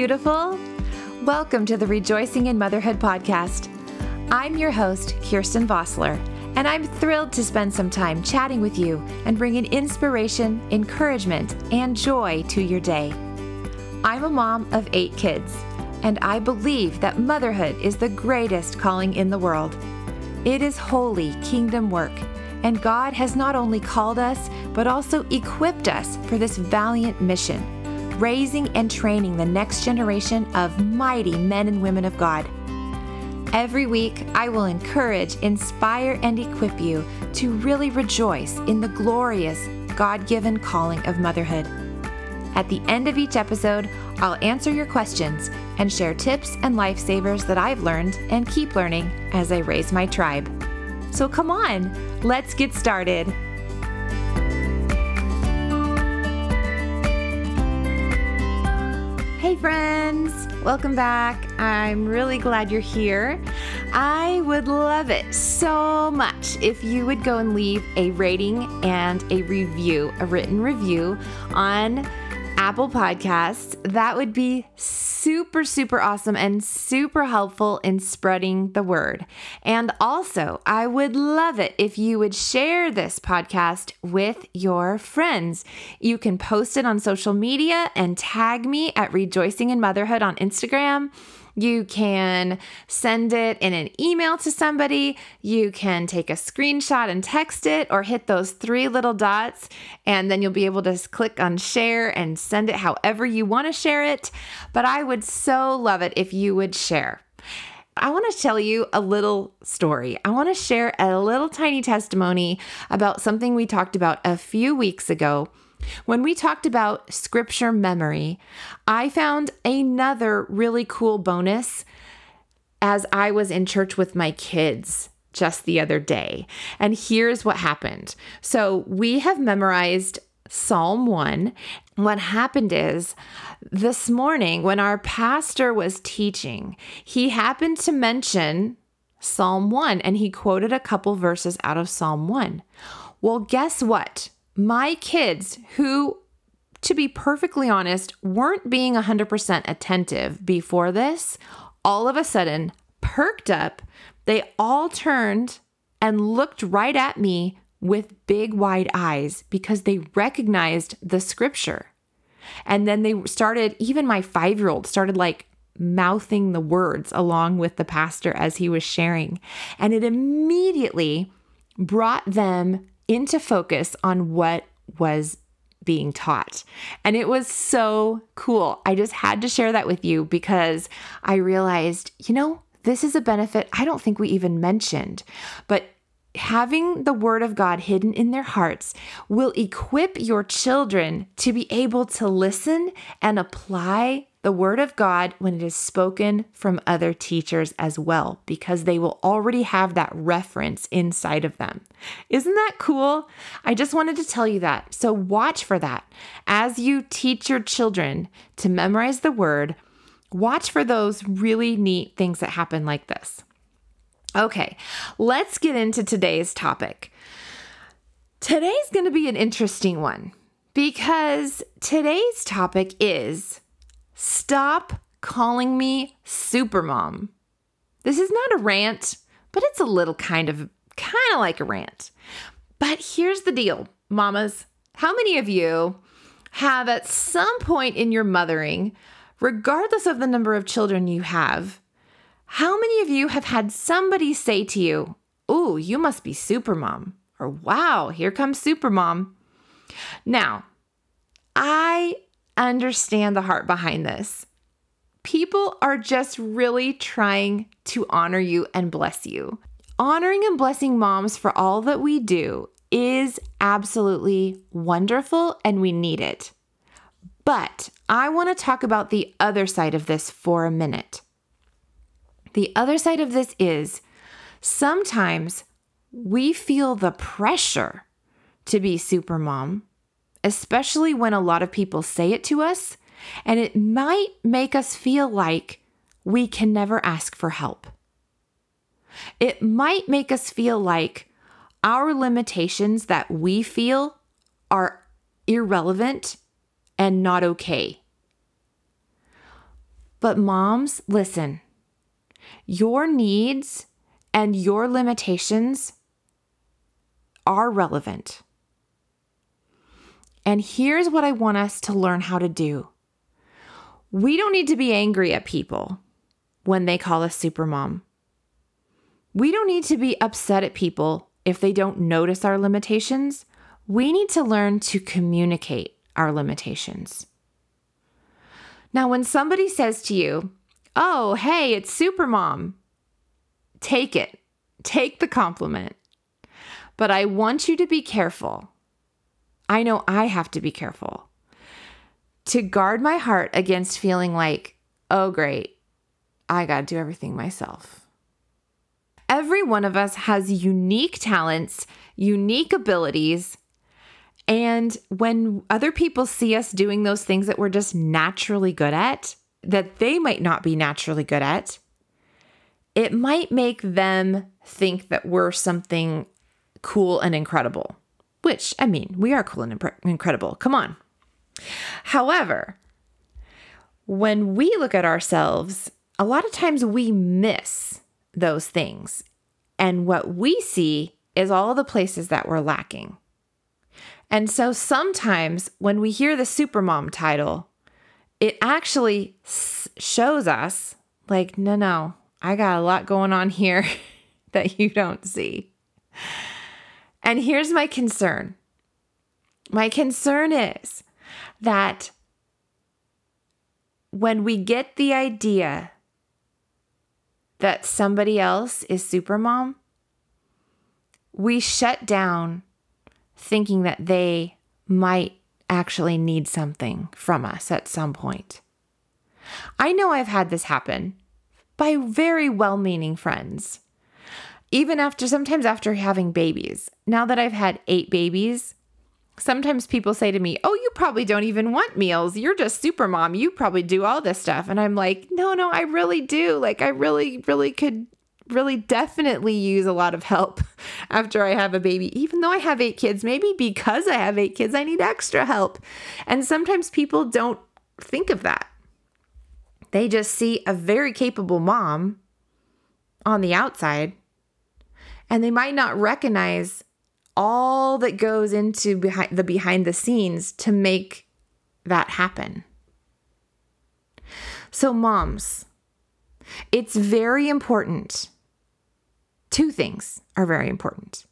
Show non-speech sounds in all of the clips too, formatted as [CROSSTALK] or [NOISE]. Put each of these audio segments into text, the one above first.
beautiful? Welcome to the Rejoicing in Motherhood podcast. I'm your host, Kirsten Vossler, and I'm thrilled to spend some time chatting with you and bringing inspiration, encouragement, and joy to your day. I'm a mom of eight kids, and I believe that motherhood is the greatest calling in the world. It is holy kingdom work, and God has not only called us, but also equipped us for this valiant mission raising and training the next generation of mighty men and women of God. Every week, I will encourage, inspire, and equip you to really rejoice in the glorious God given calling of motherhood. At the end of each episode, I'll answer your questions and share tips and lifesavers that I've learned and keep learning as I raise my tribe. So come on, let's get started. Hey, friends, welcome back. I'm really glad you're here. I would love it so much if you would go and leave a rating and a review, a written review on Apple Podcasts. That would be super, super awesome and super helpful in spreading the word. And also, I would love it if you would share this podcast with your friends. You can post it on social media and tag me at Rejoicing in Motherhood on Instagram. You can send it in an email to somebody. You can take a screenshot and text it, or hit those three little dots, and then you'll be able to click on share and send it however you want to share it. But I would so love it if you would share. I want to tell you a little story. I want to share a little tiny testimony about something we talked about a few weeks ago when we talked about scripture memory, I found another really cool bonus as I was in church with my kids just the other day. And here's what happened. So we have memorized Psalm 1. What happened is this morning when our pastor was teaching, he happened to mention Psalm 1 and he quoted a couple verses out of Psalm 1. Well, guess what? My kids, who, to be perfectly honest, weren't being 100% attentive before this, all of a sudden perked up. They all turned and looked right at me with big wide eyes because they recognized the scripture. And then they started, even my five year old started like mouthing the words along with the pastor as he was sharing. And it immediately brought them into focus on what was being taught. And it was so cool. I just had to share that with you because I realized, you know, this is a benefit I don't think we even mentioned, but having the word of God hidden in their hearts will equip your children to be able to listen and apply the word of God when it is spoken from other teachers as well, because they will already have that reference inside of them. Isn't that cool? I just wanted to tell you that. So watch for that. As you teach your children to memorize the word, watch for those really neat things that happen like this. Okay, let's get into today's topic. Today's going to be an interesting one because today's topic is Stop calling me supermom. This is not a rant, but it's a little kind of kind of like a rant. But here's the deal, mamas. How many of you have at some point in your mothering, regardless of the number of children you have, how many of you have had somebody say to you, "Oh, you must be supermom," or "Wow, here comes supermom." Now, I understand the heart behind this. People are just really trying to honor you and bless you. Honoring and blessing moms for all that we do is absolutely wonderful and we need it. But I want to talk about the other side of this for a minute. The other side of this is sometimes we feel the pressure to be super mom especially when a lot of people say it to us, and it might make us feel like we can never ask for help. It might make us feel like our limitations that we feel are irrelevant and not okay. But moms, listen. Your needs and your limitations are relevant. And here's what I want us to learn how to do we don't need to be angry at people when they call us supermom. We don't need to be upset at people if they don't notice our limitations. We need to learn to communicate our limitations. Now, when somebody says to you, Oh, hey, it's supermom, take it, take the compliment. But I want you to be careful. I know I have to be careful to guard my heart against feeling like, oh, great, I got to do everything myself. Every one of us has unique talents, unique abilities. And when other people see us doing those things that we're just naturally good at, that they might not be naturally good at, it might make them think that we're something cool and incredible. Which, I mean, we are cool and imp- incredible. Come on. However, when we look at ourselves, a lot of times we miss those things. And what we see is all the places that we're lacking. And so sometimes when we hear the supermom title, it actually shows us like, no, no, I got a lot going on here [LAUGHS] that you don't see. And here's my concern my concern is that when we get the idea that somebody else is supermom, we shut down thinking that they might actually need something from us at some point. I know I've had this happen by very well meaning friends. Even after, sometimes after having babies. Now that I've had eight babies, sometimes people say to me, Oh, you probably don't even want meals. You're just super mom. You probably do all this stuff. And I'm like, No, no, I really do. Like, I really, really could really definitely use a lot of help [LAUGHS] after I have a baby. Even though I have eight kids, maybe because I have eight kids, I need extra help. And sometimes people don't think of that. They just see a very capable mom on the outside and they might not recognize all that goes into behind the behind the scenes to make that happen. So moms, it's very important. Two things are very important.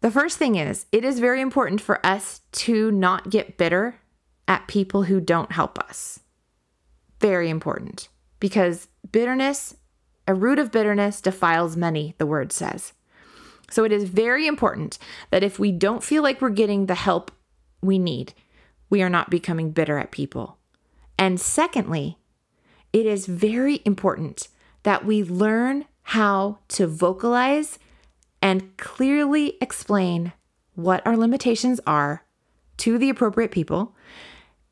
The first thing is, it is very important for us to not get bitter at people who don't help us. Very important because bitterness, a root of bitterness defiles many, the word says. So it is very important that if we don't feel like we're getting the help we need, we are not becoming bitter at people. And secondly, it is very important that we learn how to vocalize and clearly explain what our limitations are to the appropriate people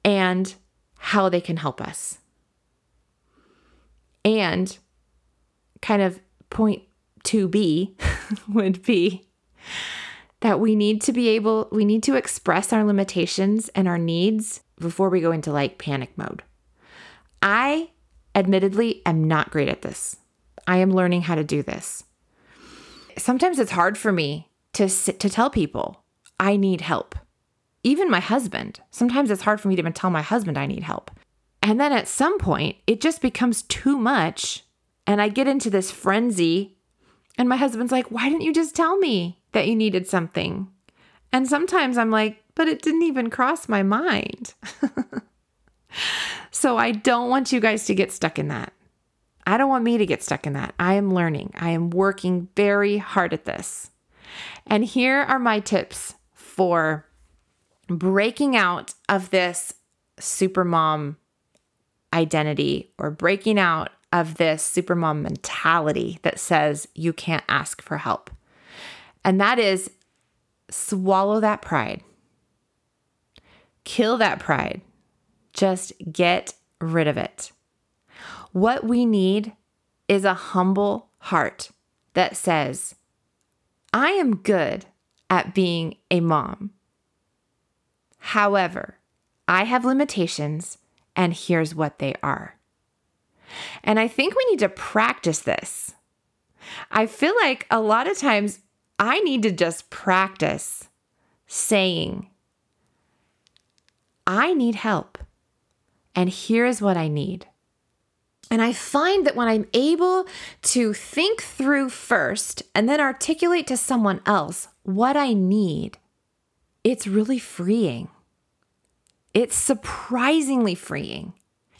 and how they can help us. And kind of point 2B [LAUGHS] would be that we need to be able, we need to express our limitations and our needs before we go into like panic mode. I admittedly am not great at this. I am learning how to do this. Sometimes it's hard for me to sit, to tell people I need help. Even my husband. Sometimes it's hard for me to even tell my husband I need help. And then at some point, it just becomes too much and I get into this frenzy and my husband's like, Why didn't you just tell me that you needed something? And sometimes I'm like, But it didn't even cross my mind. [LAUGHS] so I don't want you guys to get stuck in that. I don't want me to get stuck in that. I am learning, I am working very hard at this. And here are my tips for breaking out of this supermom identity or breaking out of this supermom mentality that says you can't ask for help. And that is swallow that pride. Kill that pride. Just get rid of it. What we need is a humble heart that says, I am good at being a mom. However, I have limitations, and here's what they are. And I think we need to practice this. I feel like a lot of times I need to just practice saying, I need help, and here is what I need. And I find that when I'm able to think through first and then articulate to someone else what I need, it's really freeing. It's surprisingly freeing.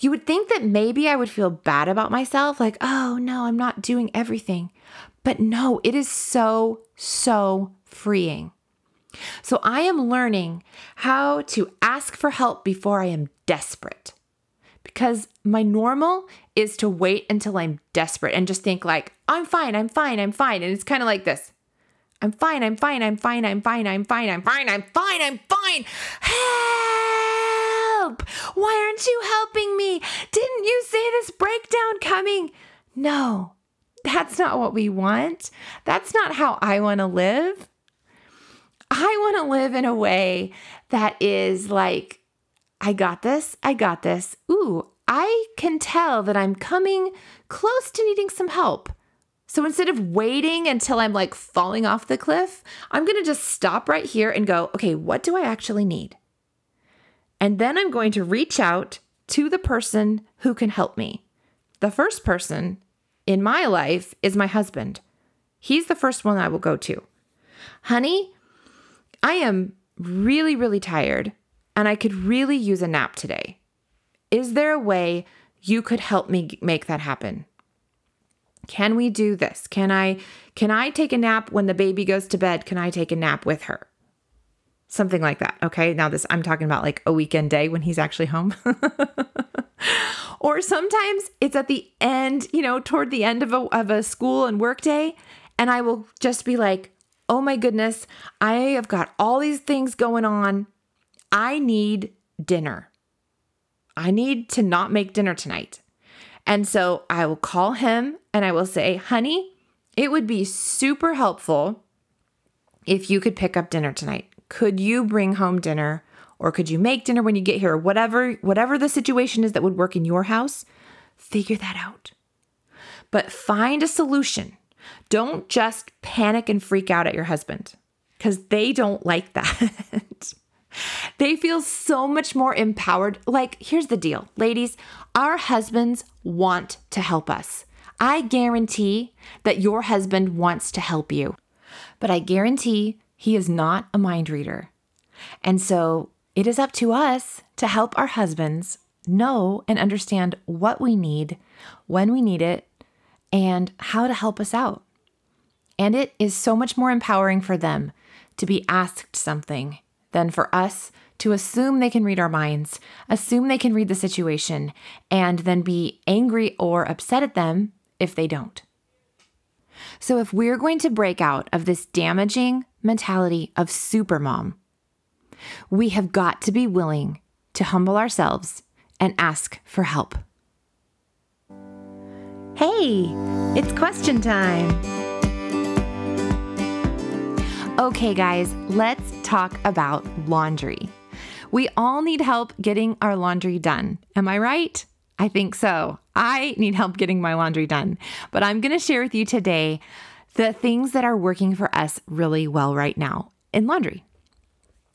You would think that maybe I would feel bad about myself, like, oh no, I'm not doing everything. But no, it is so, so freeing. So I am learning how to ask for help before I am desperate. Because my normal is to wait until I'm desperate and just think like, I'm fine, I'm fine, I'm fine. And it's kind of like this. I'm fine, I'm fine, I'm fine, I'm fine, I'm fine, I'm fine, I'm fine, I'm fine. Why aren't you helping me? Didn't you see this breakdown coming? No, that's not what we want. That's not how I want to live. I want to live in a way that is like, I got this, I got this. Ooh, I can tell that I'm coming close to needing some help. So instead of waiting until I'm like falling off the cliff, I'm going to just stop right here and go, okay, what do I actually need? And then I'm going to reach out to the person who can help me. The first person in my life is my husband. He's the first one I will go to. Honey, I am really, really tired and I could really use a nap today. Is there a way you could help me make that happen? Can we do this? Can I can I take a nap when the baby goes to bed? Can I take a nap with her? Something like that. Okay? Now this I'm talking about like a weekend day when he's actually home. [LAUGHS] or sometimes it's at the end, you know, toward the end of a of a school and work day and I will just be like, "Oh my goodness, I have got all these things going on. I need dinner." I need to not make dinner tonight. And so I will call him and I will say, honey, it would be super helpful if you could pick up dinner tonight. Could you bring home dinner or could you make dinner when you get here? Whatever whatever the situation is that would work in your house, figure that out. But find a solution. Don't just panic and freak out at your husband cuz they don't like [LAUGHS] that. They feel so much more empowered. Like, here's the deal, ladies our husbands want to help us. I guarantee that your husband wants to help you, but I guarantee he is not a mind reader. And so it is up to us to help our husbands know and understand what we need, when we need it, and how to help us out. And it is so much more empowering for them to be asked something than for us to assume they can read our minds, assume they can read the situation, and then be angry or upset at them if they don't. So, if we're going to break out of this damaging mentality of supermom, we have got to be willing to humble ourselves and ask for help. Hey, it's question time. Okay, guys, let's talk about laundry. We all need help getting our laundry done. Am I right? I think so. I need help getting my laundry done. But I'm going to share with you today the things that are working for us really well right now in laundry.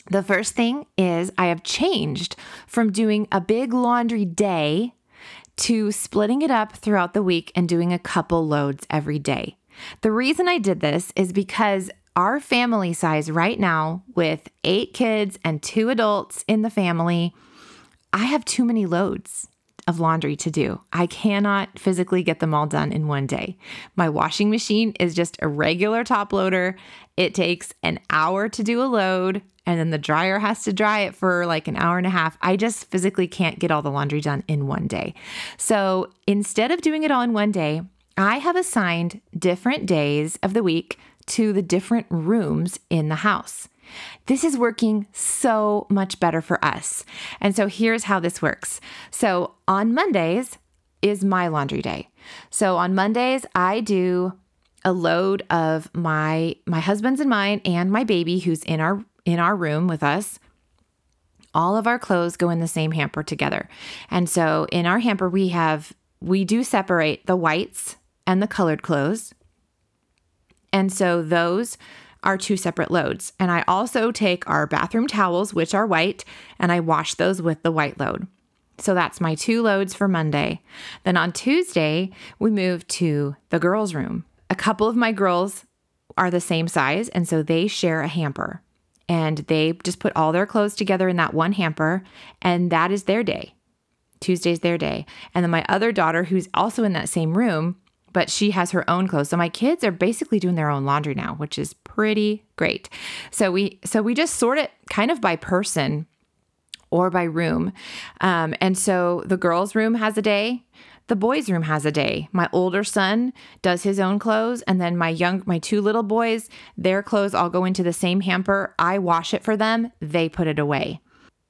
The first thing is I have changed from doing a big laundry day to splitting it up throughout the week and doing a couple loads every day. The reason I did this is because our family size right now, with eight kids and two adults in the family, I have too many loads of laundry to do. I cannot physically get them all done in one day. My washing machine is just a regular top loader. It takes an hour to do a load, and then the dryer has to dry it for like an hour and a half. I just physically can't get all the laundry done in one day. So instead of doing it all in one day, I have assigned different days of the week to the different rooms in the house. This is working so much better for us. And so here's how this works. So on Mondays is my laundry day. So on Mondays, I do a load of my my husband's and mine and my baby who's in our in our room with us. All of our clothes go in the same hamper together. And so in our hamper we have we do separate the whites and the colored clothes. And so those are two separate loads. And I also take our bathroom towels, which are white, and I wash those with the white load. So that's my two loads for Monday. Then on Tuesday, we move to the girls' room. A couple of my girls are the same size, and so they share a hamper. And they just put all their clothes together in that one hamper, and that is their day. Tuesday's their day. And then my other daughter, who's also in that same room, but she has her own clothes. So my kids are basically doing their own laundry now, which is pretty great. So we so we just sort it kind of by person or by room. Um, and so the girls' room has a day, the boys' room has a day. My older son does his own clothes, and then my young, my two little boys, their clothes all go into the same hamper. I wash it for them, they put it away.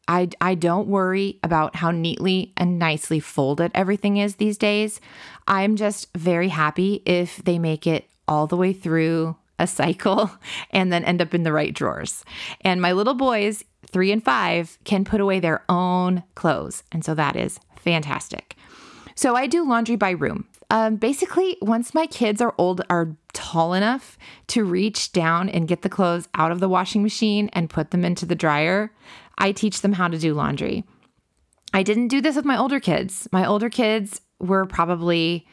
I, I don't worry about how neatly and nicely folded everything is these days. I'm just very happy if they make it all the way through a cycle [LAUGHS] and then end up in the right drawers. And my little boys, three and five, can put away their own clothes. And so that is fantastic. So I do laundry by room. Um, basically, once my kids are old, are tall enough to reach down and get the clothes out of the washing machine and put them into the dryer, I teach them how to do laundry. I didn't do this with my older kids. My older kids were probably,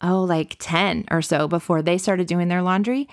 oh, like 10 or so before they started doing their laundry.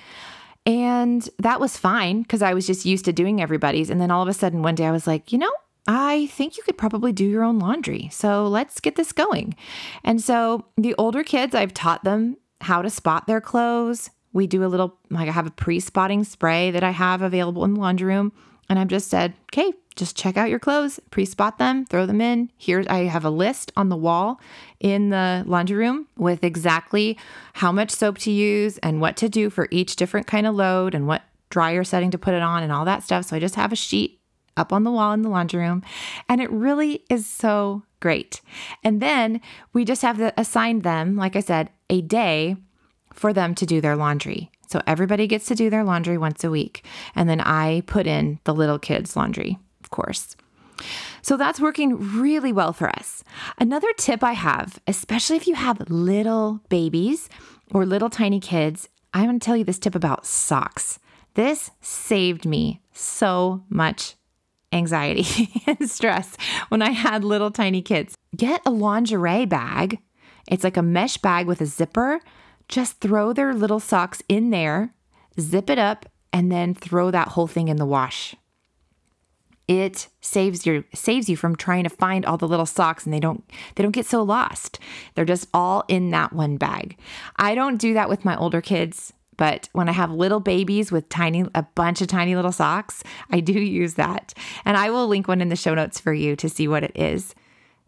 And that was fine because I was just used to doing everybody's. And then all of a sudden, one day I was like, you know, I think you could probably do your own laundry. So let's get this going. And so the older kids, I've taught them how to spot their clothes. We do a little, like, I have a pre spotting spray that I have available in the laundry room. And I've just said, okay, just check out your clothes, pre spot them, throw them in. Here, I have a list on the wall in the laundry room with exactly how much soap to use and what to do for each different kind of load and what dryer setting to put it on and all that stuff. So I just have a sheet up on the wall in the laundry room. And it really is so great. And then we just have to assign them, like I said, a day for them to do their laundry. So everybody gets to do their laundry once a week. And then I put in the little kids' laundry, of course. So that's working really well for us. Another tip I have, especially if you have little babies or little tiny kids, I'm going to tell you this tip about socks. This saved me so much anxiety [LAUGHS] and stress when I had little tiny kids. Get a lingerie bag. It's like a mesh bag with a zipper. Just throw their little socks in there, zip it up, and then throw that whole thing in the wash. It saves you saves you from trying to find all the little socks and they don't they don't get so lost. They're just all in that one bag. I don't do that with my older kids. But when I have little babies with tiny, a bunch of tiny little socks, I do [LAUGHS] use that. And I will link one in the show notes for you to see what it is.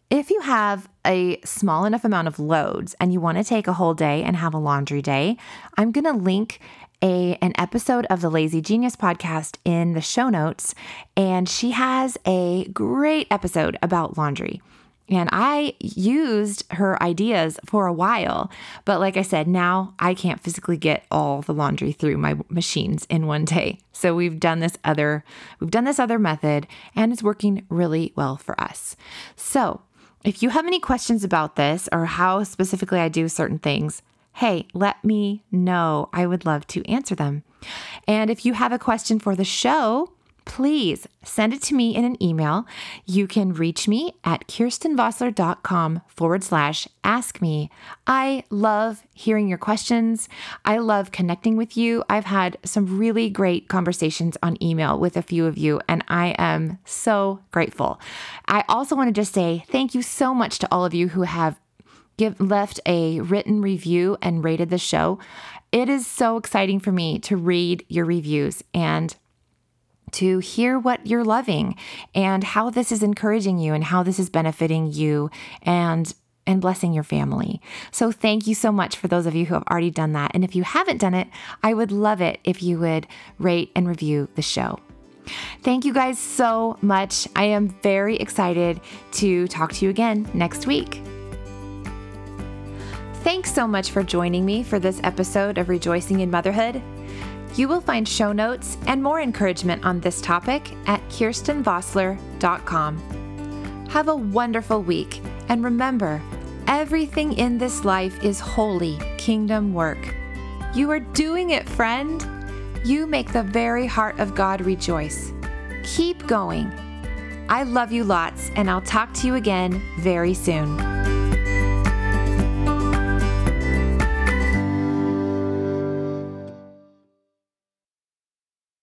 If you have a small enough amount of loads and you want to take a whole day and have a laundry day, I'm going to link a an episode of the Lazy Genius podcast in the show notes and she has a great episode about laundry. And I used her ideas for a while. But like I said, now I can't physically get all the laundry through my machines in one day. So we've done this other we've done this other method and it's working really well for us. So, if you have any questions about this or how specifically I do certain things, hey, let me know. I would love to answer them. And if you have a question for the show, please send it to me in an email. You can reach me at kirstenvossler.com forward slash ask me. I love hearing your questions. I love connecting with you. I've had some really great conversations on email with a few of you, and I am so grateful. I also want to just say thank you so much to all of you who have give left a written review and rated the show. It is so exciting for me to read your reviews and to hear what you're loving and how this is encouraging you and how this is benefiting you and and blessing your family. So thank you so much for those of you who have already done that. And if you haven't done it, I would love it if you would rate and review the show. Thank you guys so much. I am very excited to talk to you again next week. Thanks so much for joining me for this episode of Rejoicing in Motherhood. You will find show notes and more encouragement on this topic at kirstenvossler.com. Have a wonderful week, and remember, Everything in this life is holy kingdom work. You are doing it, friend. You make the very heart of God rejoice. Keep going. I love you lots, and I'll talk to you again very soon.